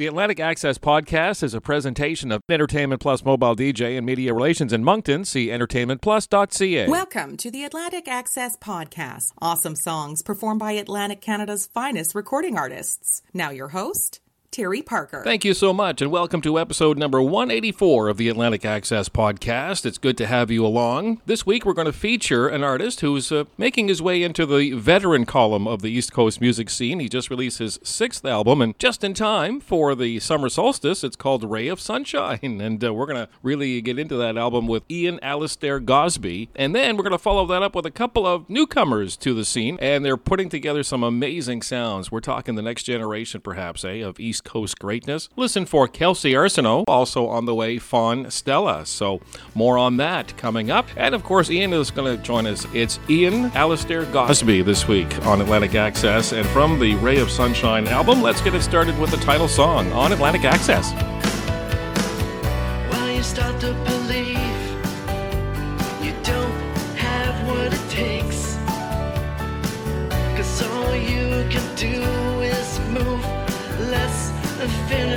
The Atlantic Access Podcast is a presentation of Entertainment Plus Mobile DJ and Media Relations in Moncton. See entertainmentplus.ca. Welcome to the Atlantic Access Podcast. Awesome songs performed by Atlantic Canada's finest recording artists. Now, your host, Terry Parker. Thank you so much, and welcome to episode number 184 of the Atlantic Access Podcast. It's good to have you along. This week, we're going to feature an artist who's uh, making his way into the veteran column of the East Coast music scene. He just released his sixth album, and just in time for the summer solstice, it's called Ray of Sunshine. And uh, we're going to really get into that album with Ian Alistair Gosbee. And then we're going to follow that up with a couple of newcomers to the scene, and they're putting together some amazing sounds. We're talking the next generation, perhaps, eh, of East Coast greatness. Listen for Kelsey Arsenault, also on the way, Faun Stella. So more on that coming up. And of course, Ian is going to join us. It's Ian Alistair Gosbee this week on Atlantic Access. And from the Ray of Sunshine album, let's get it started with the title song on Atlantic Access. Well, you the race.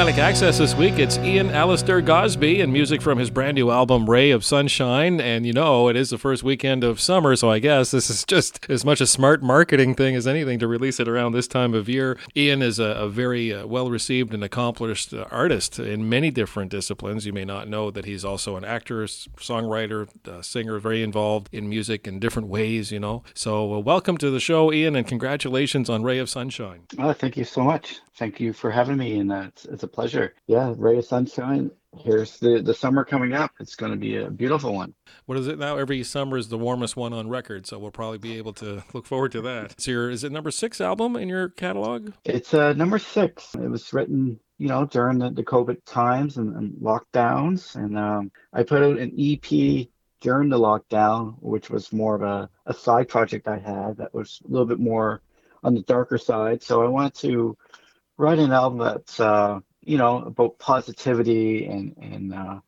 Atlantic Access this week, it's Ian Alistair Gosbee and music from his brand new album, Ray of Sunshine. And you know, it is the first weekend of summer, so I guess this is just as much a smart marketing thing as anything to release it around this time of year. Ian is a, a very uh, well received and accomplished uh, artist in many different disciplines. You may not know that he's also an actor, songwriter, uh, singer, very involved in music in different ways, you know. So, uh, welcome to the show, Ian, and congratulations on Ray of Sunshine. Oh, thank you so much. Thank you for having me, and it's, it's a pleasure. Yeah, Ray of Sunshine. Here's the the summer coming up. It's going to be a beautiful one. What is it now? Every summer is the warmest one on record, so we'll probably be able to look forward to that. It's your is it number six album in your catalog? It's uh, number six. It was written, you know, during the, the COVID times and, and lockdowns, and um, I put out an EP during the lockdown, which was more of a, a side project I had that was a little bit more on the darker side. So I wanted to write an album that's uh, you know about positivity and and uh,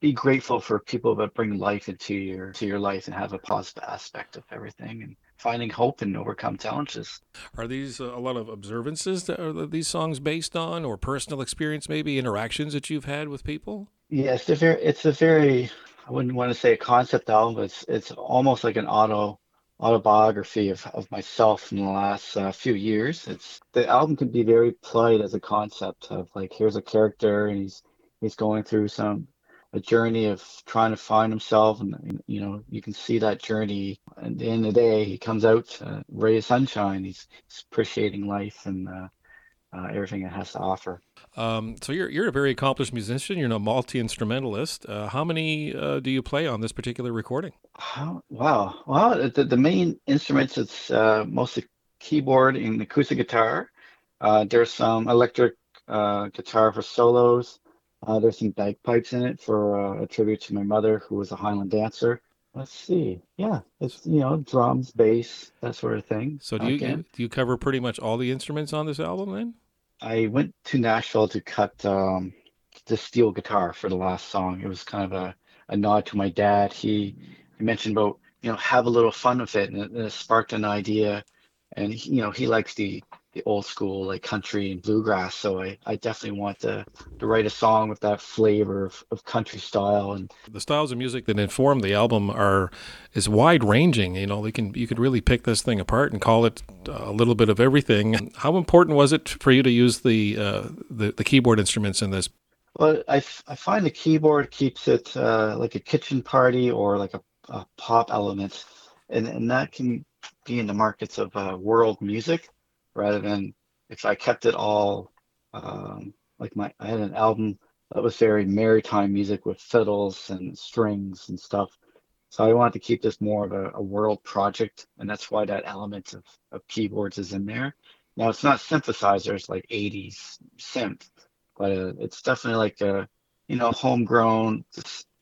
be grateful for people that bring life into your to your life and have a positive aspect of everything and finding hope and overcome challenges. Are these a lot of observances that are these songs based on, or personal experience, maybe interactions that you've had with people? Yes, it's a very, it's a very I wouldn't want to say a concept album, but it's it's almost like an auto autobiography of, of myself in the last uh, few years. It's the album can be very polite as a concept of like here's a character and he's he's going through some a journey of trying to find himself and you know you can see that journey at the end of the day he comes out uh, ray of sunshine he's, he's appreciating life and uh, uh, everything it has to offer. Um, so you're you're a very accomplished musician. You're a multi instrumentalist. Uh, how many uh, do you play on this particular recording? wow, well, the, the main instruments it's uh, mostly keyboard and acoustic guitar. Uh, there's some electric uh, guitar for solos. there's some bagpipes in it for a tribute to my mother, who was a Highland dancer. Let's see. Yeah, it's you know drums, bass, that sort of thing. So do you do you cover pretty much all the instruments on this album then? I went to Nashville to cut um, the steel guitar for the last song. It was kind of a, a nod to my dad. He, he mentioned about you know have a little fun with it, and it, it sparked an idea. And he, you know he likes the the old school like country and bluegrass. So I, I definitely want to, to write a song with that flavor of, of country style and the styles of music that inform the album are is wide ranging. You know, they can you could really pick this thing apart and call it a little bit of everything. How important was it for you to use the uh, the, the keyboard instruments in this? Well, I, I find the keyboard keeps it uh, like a kitchen party or like a, a pop element, and and that can be in the markets of uh, world music rather than if I kept it all um, like my I had an album that was very maritime music with fiddles and strings and stuff. So I wanted to keep this more of a, a world project, and that's why that element of, of keyboards is in there. Now it's not synthesizers like 80s synth, but uh, it's definitely like a you know homegrown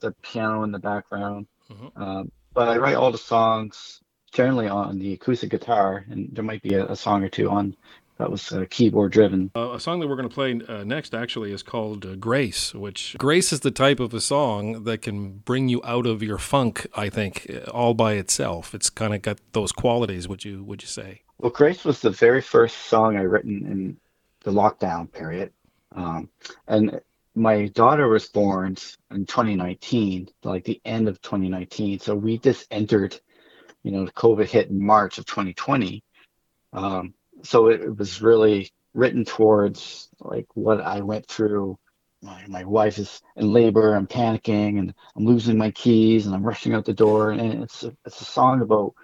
the piano in the background. Mm-hmm. Um, but I write all the songs generally on the acoustic guitar, and there might be a, a song or two on that was uh, keyboard driven. Uh, a song that we're going to play uh, next actually is called uh, Grace, which Grace is the type of a song that can bring you out of your funk, I think, uh, all by itself. It's kind of got those qualities, would you would you say? Well, Grace was the very first song I written in the lockdown period. Um, and my daughter was born in 2019, like the end of 2019. So we just entered you know, COVID hit in March of 2020. Um, so it, it, was really written towards like what I went through. My, my wife is in labor. I'm panicking and I'm losing my keys and I'm rushing out the door. And it's a, it's a song about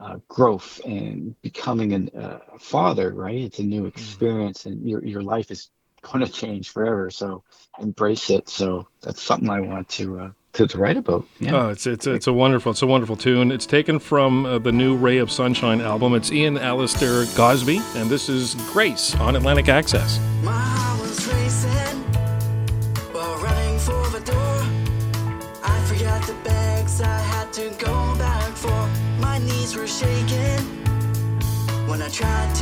uh, growth and becoming an, uh, a father, right? It's a new mm-hmm. experience and your, your life is going to change forever. So embrace it. So that's something I want to uh, to, to write about. Yeah. Oh, it's it's it's a wonderful it's a wonderful tune. It's taken from uh, the new Ray of Sunshine album. It's Ian Alistair Gosbee, and this is Grace on Atlantic Access. when I tried to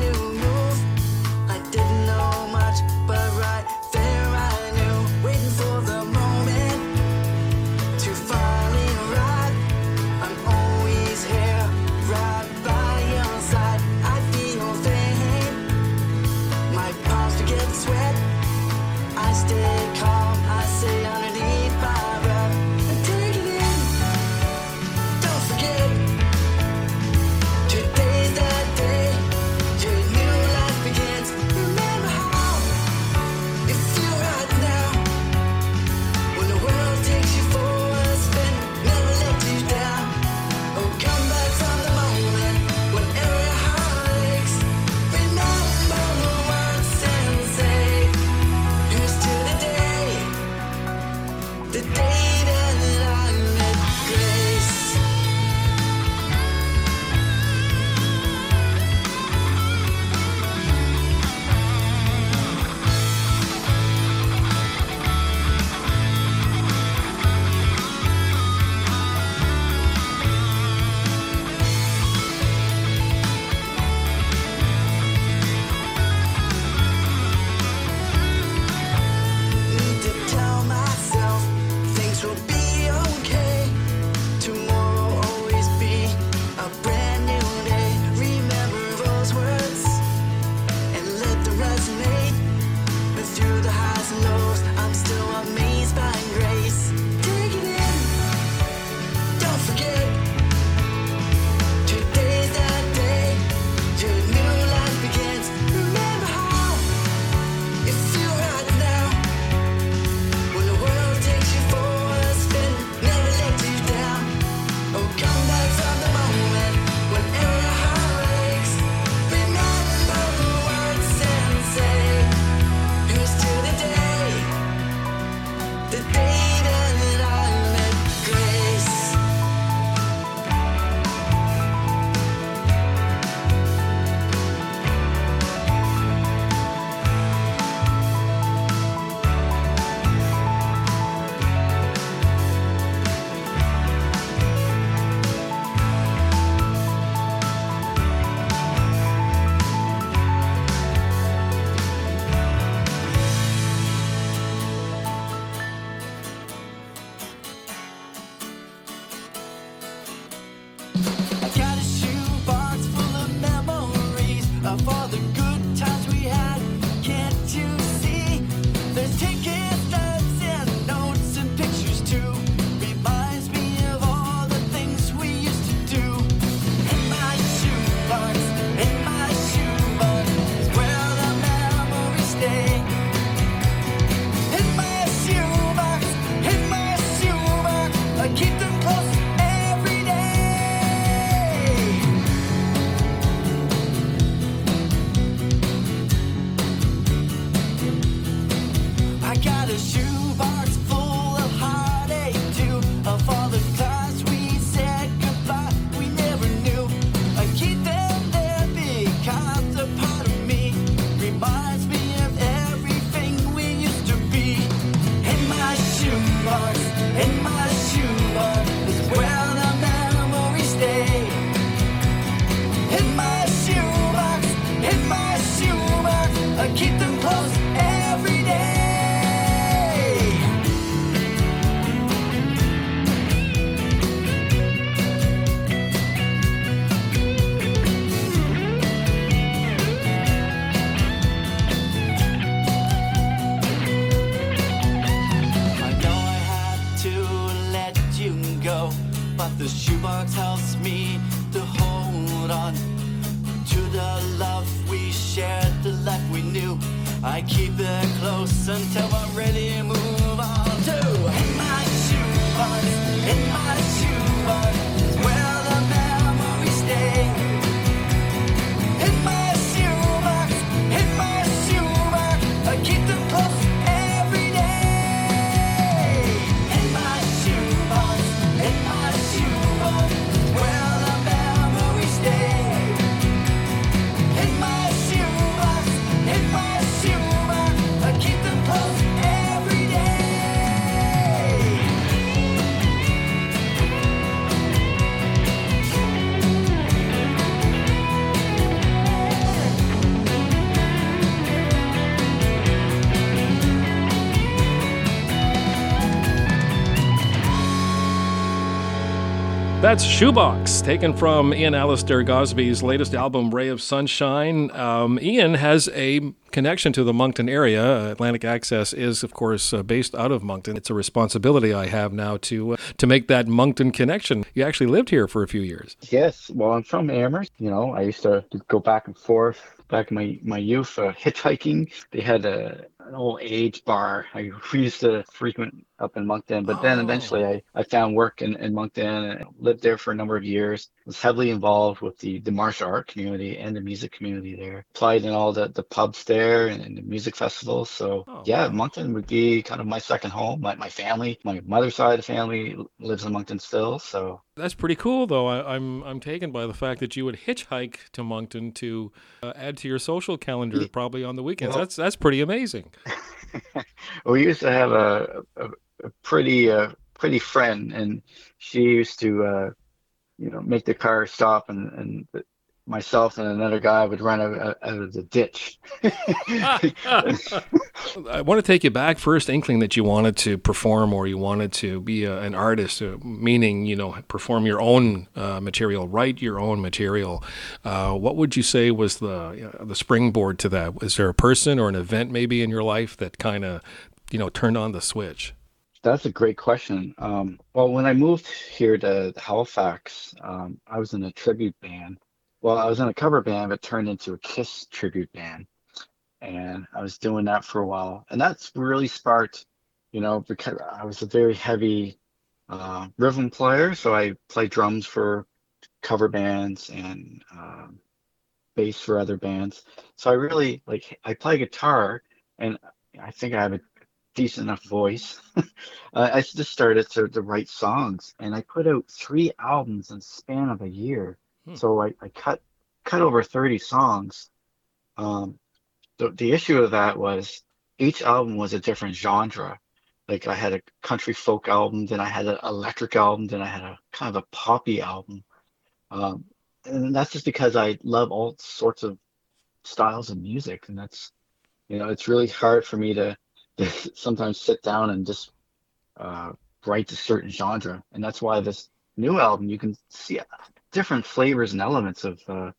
I keep it close until I'm ready to move That's Shoebox, taken from Ian Alistair Gosbee's latest album, Ray of Sunshine. Um, Ian has a connection to the Moncton area. Atlantic Access is, of course, uh, based out of Moncton. It's a responsibility I have now to uh, to make that Moncton connection. You actually lived here for a few years. Yes, well, I'm from Amherst. You know, I used to go back and forth back in my my youth uh, hitchhiking. They had a an old age bar. I used to frequent up in Moncton, but then Oh. eventually I, I found work in, in Moncton and lived there for a number of years. Was heavily involved with the, the martial art community and the music community there. Played in all the, the pubs there and, and the music festivals. So Oh, yeah, wow. Moncton would be kind of my second home. My, my family, my mother's side of the family lives in Moncton still. So That's pretty cool, though. I, I'm I'm taken by the fact that you would hitchhike to Moncton to uh, add to your social calendar, probably on the weekends. well- that's that's pretty amazing. we used to have a, a, a pretty uh, pretty friend, and she used to uh, you know make the car stop and and myself and another guy would run out, out of the ditch. I want to take you back first inkling that you wanted to perform or you wanted to be a, an artist, uh, meaning, you know, perform your own uh, material, write your own material. Uh, what would you say was the, the springboard to that? Was there a person or an event maybe in your life that kind of, you know, turned on the switch? That's a great question. Um, well, when I moved here to Halifax, um, I was in a tribute band. Well, I was in a cover band, but turned into a Kiss tribute band and I was doing that for a while, and that's really sparked, you know, because I was a very heavy uh, rhythm player, so I played drums for cover bands and um, bass for other bands. So I really like I play guitar, and I think I have a decent enough voice. I just started to, to write songs, and I put out three albums in the span of a year. Hmm. So I, I cut cut over 30 songs. Um, the, the issue of that was each album was a different genre. Like I had a country folk album, then I had an electric album, then I had a kind of a poppy album. Um, and that's just because I love all sorts of styles of music. And that's, you know, it's really hard for me to, to sometimes sit down and just uh, write a certain genre. And that's why this new album, you can see different flavors and elements of, uh,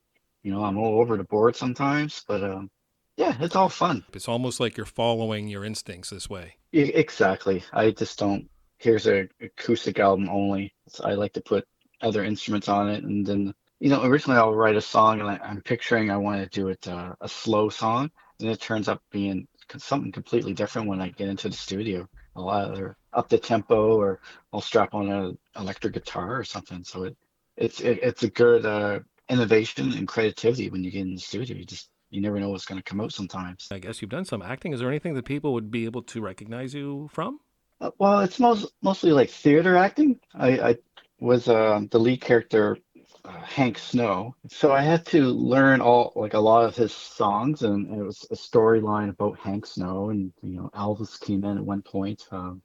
you know, I'm all over the board sometimes, but um, yeah, it's all fun. It's almost like you're following your instincts this way. Exactly. I just don't. Here's a acoustic album only. So I like to put other instruments on it, and then you know, originally I'll write a song, and I, am picturing I want to do it uh, a slow song, and it turns up being something completely different when I get into the studio. I'll either up the tempo, or I'll strap on an electric guitar or something. So it it's it, it's a good uh, innovation and creativity when you get in the studio. You just you never know what's going to come out sometimes. I guess you've done some acting. Is there anything that people would be able to recognize you from? Uh, well, it's most mostly like theater acting. I, I was uh, the lead character, uh, Hank Snow, so I had to learn all like a lot of his songs, and it was a storyline about Hank Snow, and you know Elvis came in at one point. Um,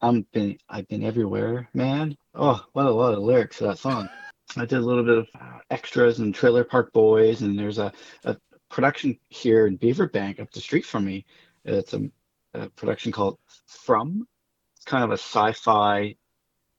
I'm been I've been everywhere, man. Oh, what a lot of lyrics to that song. I did a little bit of extras in Trailer Park Boys, and there's a, a production here in Beaverbank up the street from me. It's a, a production called From. It's kind of a sci-fi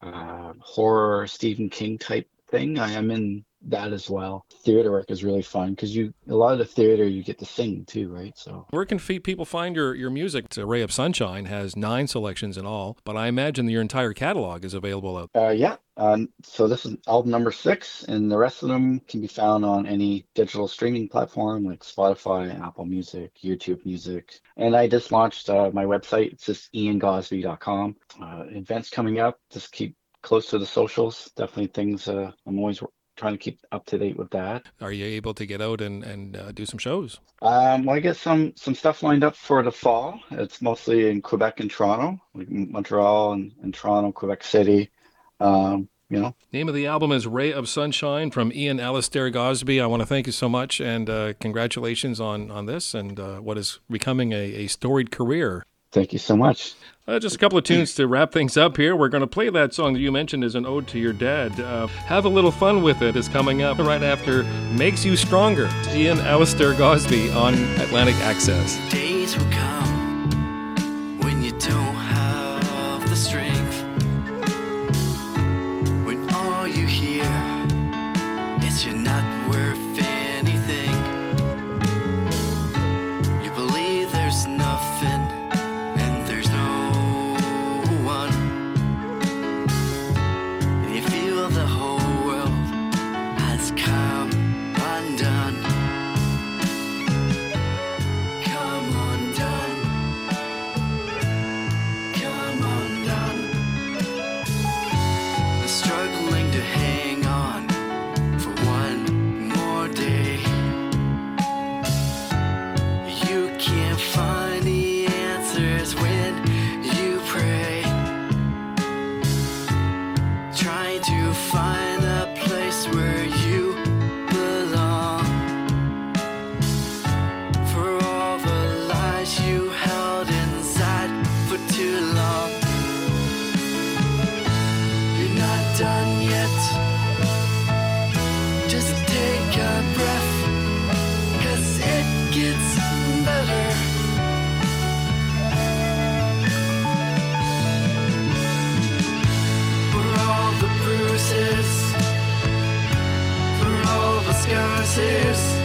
uh, horror Stephen King type thing. I am in that as well. Theater work is really fun because you a lot of the theater you get to sing too, right? So where can people find your your music? A Ray of Sunshine has nine selections in all, but I imagine your entire catalog is available out. Uh, yeah. Um, so this is album number six, and the rest of them can be found on any digital streaming platform like Spotify, Apple Music, YouTube Music. And I just launched uh, my website. It's just iangosbee.com. Uh, events coming up. Just keep close to the socials. Definitely things uh, I'm always trying to keep up to date with that. Are you able to get out and, and uh, do some shows? Um, well, I get some some stuff lined up for the fall. It's mostly in Quebec and Toronto, like Montreal and, and Toronto, Quebec City. Um, you know. Name of the album is Ray of Sunshine from Ian Alistair Gosbee. I want to thank you so much and uh, congratulations on, on this and uh, what is becoming a, a storied career. Thank you so much. Uh, just a couple of tunes to wrap things up here. We're going to play that song that you mentioned as an ode to your dad. Uh, Have a little fun with it is coming up right after Makes You Stronger. Ian Alistair Gosbee on Atlantic Access. Days will come your breath, cause it gets better. For all the bruises, for all the scars.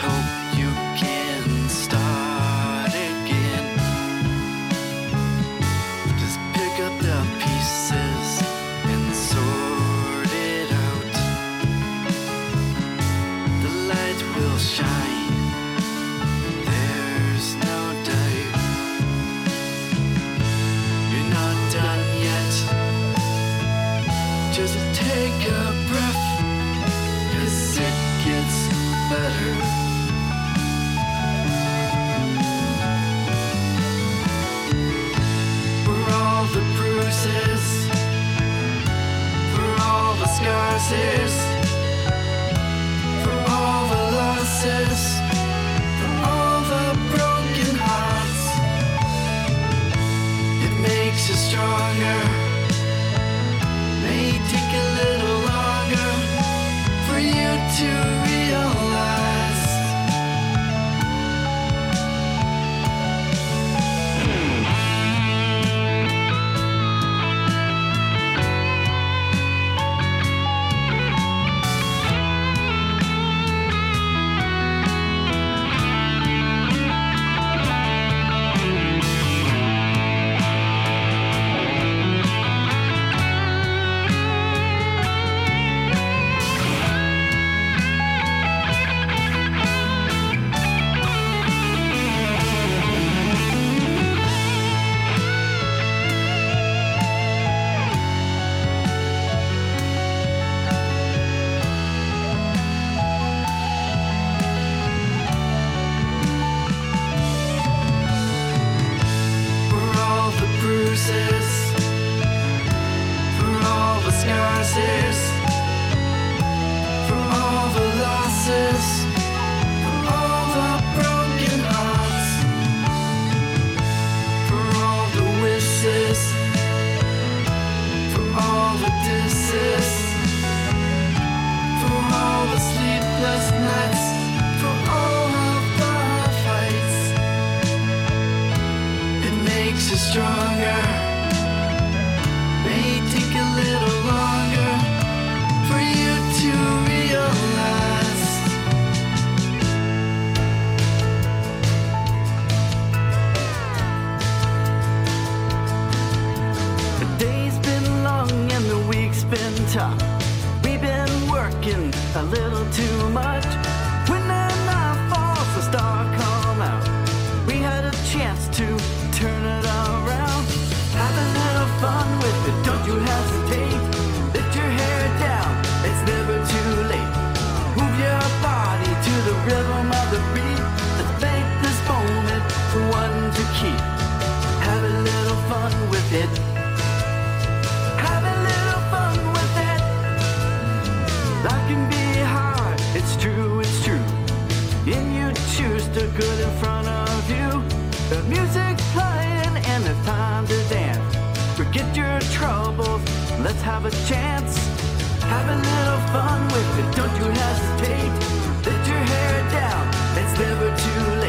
hope. have a chance. Have a little fun with it, don't you hesitate. Let your hair down, it's never too late.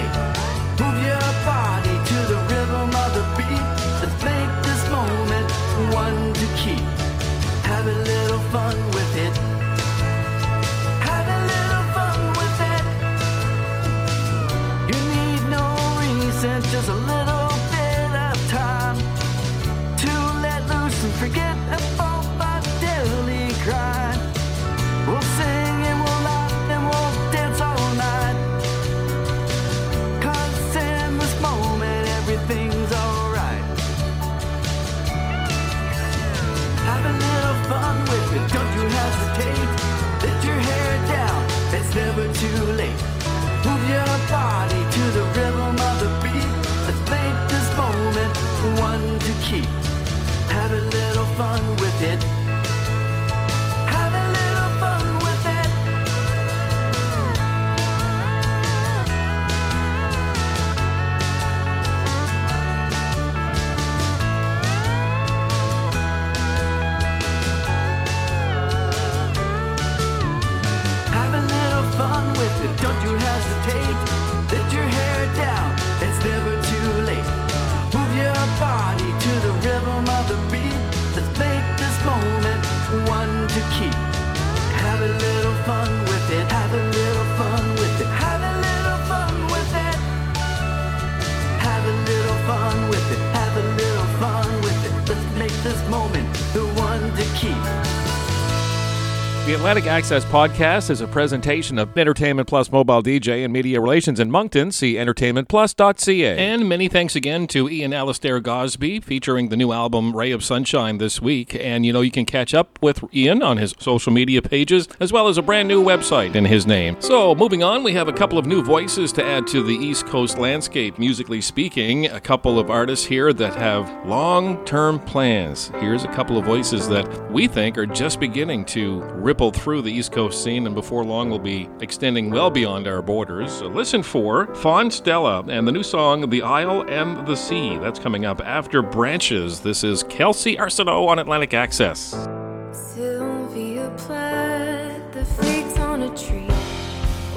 The Atlantic Access Podcast is a presentation of Entertainment Plus Mobile DJ and Media Relations in Moncton. See entertainmentplus.ca. And many thanks again to Ian Alistair Gosbee featuring the new album Ray of Sunshine this week. And you know, you can catch up with Ian on his social media pages as well as a brand new website in his name. So, moving on, we have a couple of new voices to add to the East Coast landscape, musically speaking. A couple of artists here that have long term plans. Here's a couple of voices that we think are just beginning to ripple through the East Coast scene, and before long will be extending well beyond our borders. Listen for Faun Stella and the new song The Isle and the Sea. That's coming up after Branches. This is Kelsey Arsenault on Atlantic Access. Sylvia the figs on a tree.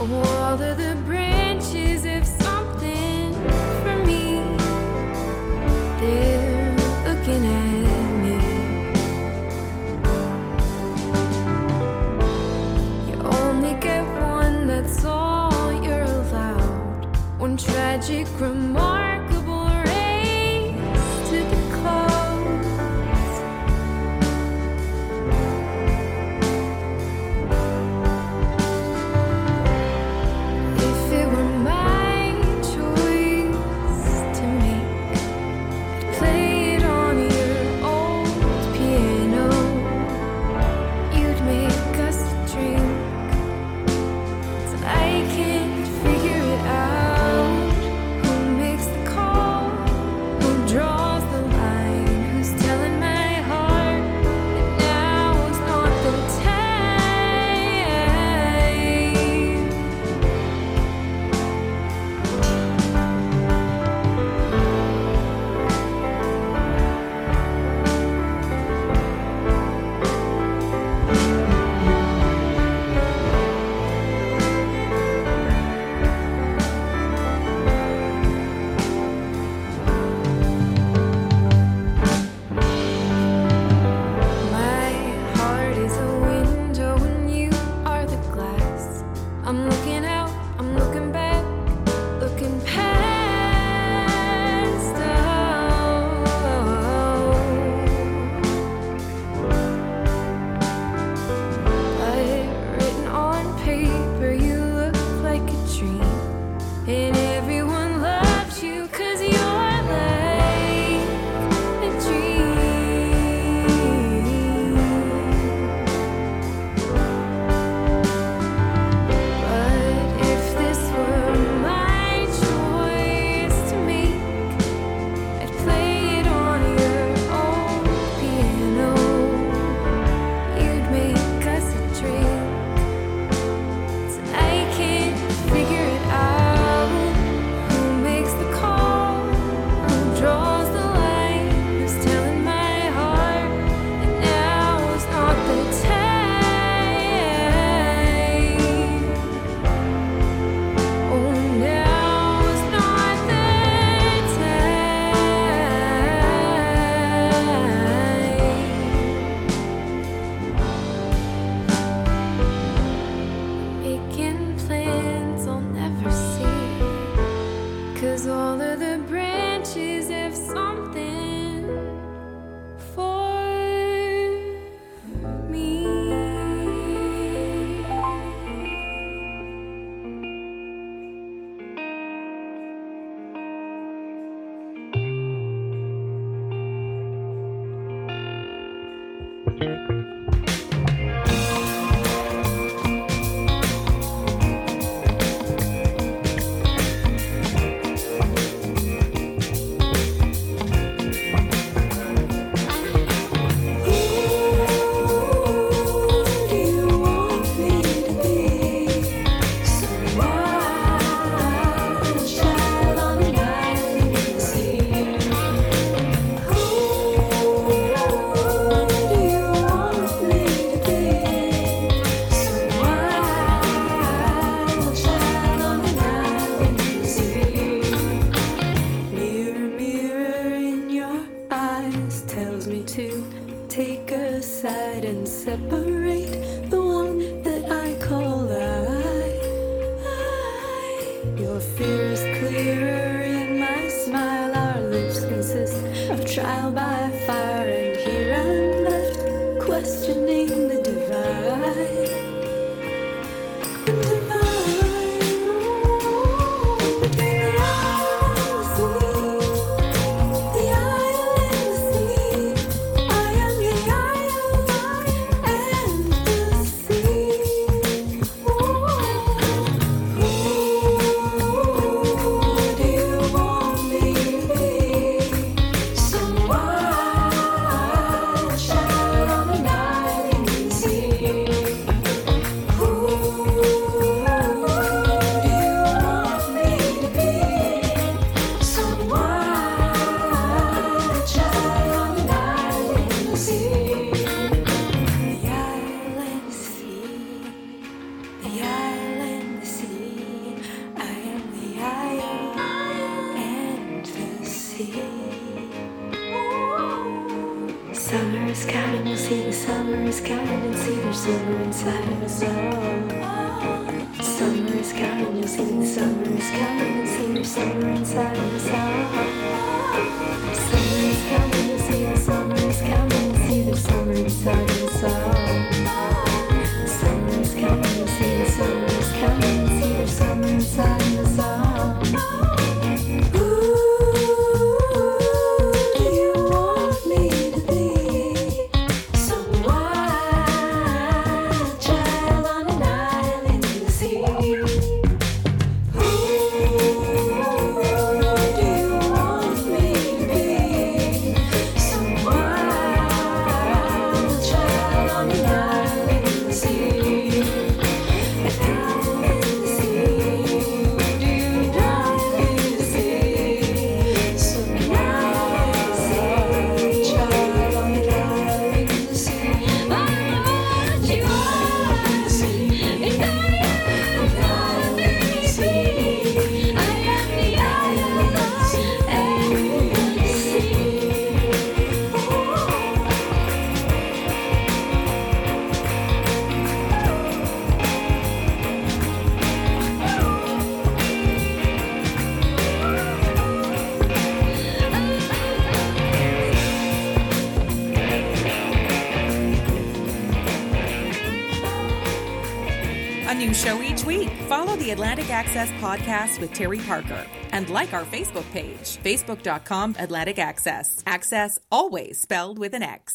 All of the branches have remarkable Access podcast with Terry Parker and like our Facebook page, facebook.com Atlantic Access. Access always spelled with an X.